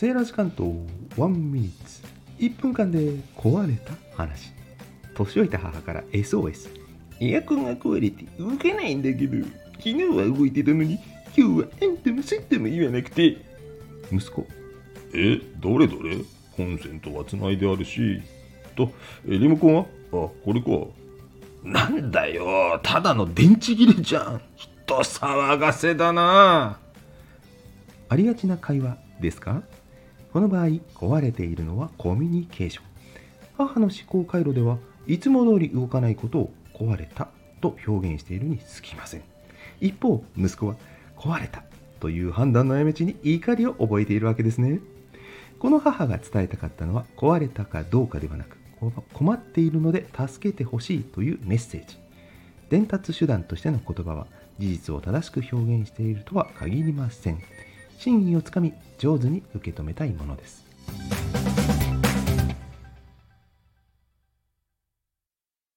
セーラー時間とワンミニッツ。1分間で壊れた話。年老いた母から SOS エアコンが壊れて動かないんだけど昨日は動いてたのに今日はあんたもすっとも言わなくて。息子えどれどれ？コンセントはつないであるし。とえリモコンは？あこれか。なんだよ。ただの電池切れじゃん。人騒がせだな。ありがちな会話ですか？この場合壊れているのはコミュニケーション。母の思考回路ではいつも通り動かないことを壊れたと表現しているに過ぎません。一方息子は壊れたという判断の過ちに怒りを覚えているわけですね。この母が伝えたかったのは壊れたかどうかではなく困っているので助けてほしいというメッセージ。伝達手段としての言葉は事実を正しく表現しているとは限りません。真意をつかみ上手に受け止めたいものです。